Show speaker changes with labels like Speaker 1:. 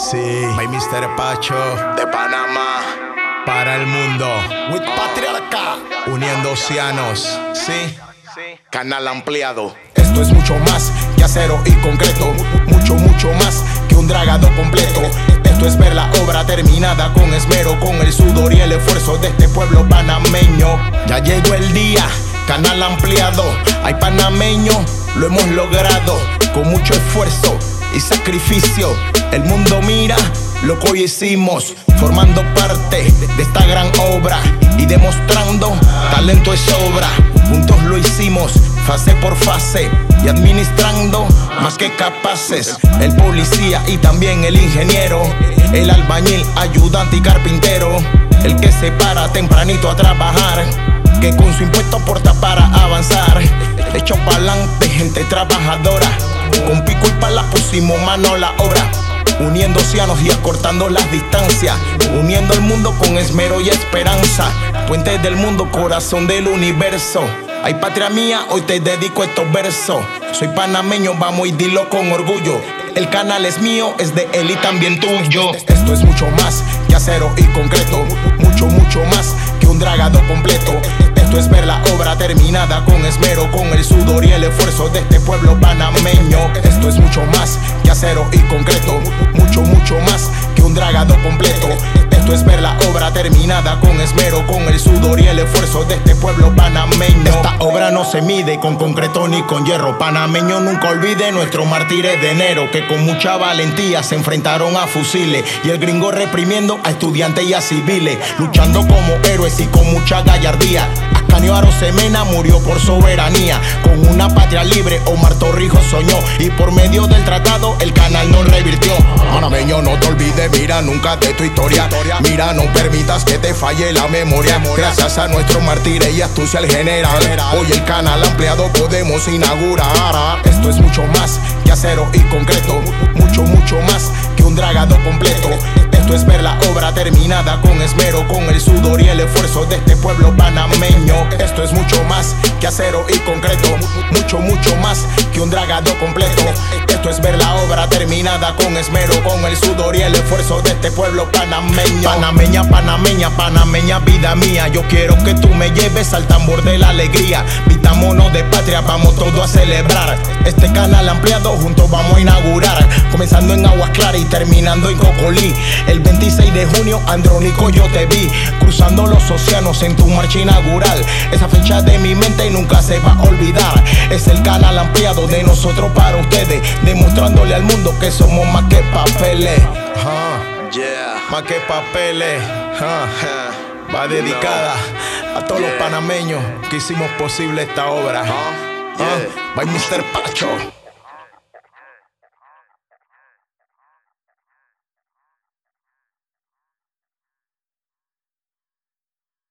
Speaker 1: Sí, by Mr. Pacho
Speaker 2: de Panamá
Speaker 1: para el mundo. With Patriarca, uniendo océanos. Sí,
Speaker 2: canal ampliado.
Speaker 3: Esto es mucho más que acero y concreto. Mucho, mucho más que un dragado completo. Esto es ver la obra terminada con esmero, con el sudor y el esfuerzo de este pueblo panameño. Ya llegó el día, canal ampliado. Hay panameño, lo hemos logrado con mucho esfuerzo y sacrificio. El mundo mira lo que hoy hicimos, formando parte de esta gran obra y demostrando talento es obra. Juntos lo hicimos, fase por fase y administrando más que capaces. El policía y también el ingeniero, el albañil, ayudante y carpintero, el que se para tempranito a trabajar, que con su impuesto aporta para avanzar. Hecho pa'lante, gente trabajadora con pala pusimos mano a la obra. Uniendo océanos y acortando las distancias. Uniendo el mundo con esmero y esperanza. Puente del mundo, corazón del universo. Ay, patria mía, hoy te dedico estos versos. Soy panameño, vamos y dilo con orgullo. El canal es mío, es de él y también tuyo. Esto es mucho más que acero y concreto. Mucho, mucho más que un dragado completo. Esto es ver la obra terminada con esmero, con el sudor y el esfuerzo de este pueblo panameño. Esto es más que acero y concreto, mucho, mucho más que un dragado completo. Es ver la obra terminada con esmero, con el sudor y el esfuerzo de este pueblo panameño. Esta obra no se mide con concreto ni con hierro. Panameño nunca olvide nuestros mártires de enero que con mucha valentía se enfrentaron a fusiles y el gringo reprimiendo a estudiantes y a civiles, luchando como héroes y con mucha gallardía. Canio Arosemena murió por soberanía. Con una patria libre, Omar Torrijos soñó. Y por medio del tratado, el canal no mira nunca de tu historia. Mira, no permitas que te falle la memoria. Gracias a nuestro mártires y astucia al general. Hoy el canal ampliado podemos inaugurar. Esto es mucho más que acero y concreto. Mucho, mucho más que un dragado completo. Esto es ver la obra terminada con esmero, con el sudor y el esfuerzo de este pueblo panameño. Esto es mucho más que acero y concreto, mucho, mucho más que un dragado completo. Esto es ver la obra terminada con esmero, con el sudor y el esfuerzo de este pueblo panameño. Panameña, panameña, panameña, vida mía. Yo quiero que tú me lleves al tambor de la alegría. Vitámonos de patria, vamos todos a celebrar. Este canal ampliado, juntos vamos a inaugurar. Comenzando en y terminando en Cocolí. El 26 de junio, Andrónico, yo te vi. Cruzando los océanos en tu marcha inaugural. Esa fecha de mi mente y nunca se va a olvidar. Es el canal ampliado de nosotros para ustedes, demostrándole al mundo que somos más que papeles. Más que papeles. Va dedicada a todos los panameños que hicimos posible esta obra. By Mr. Pacho.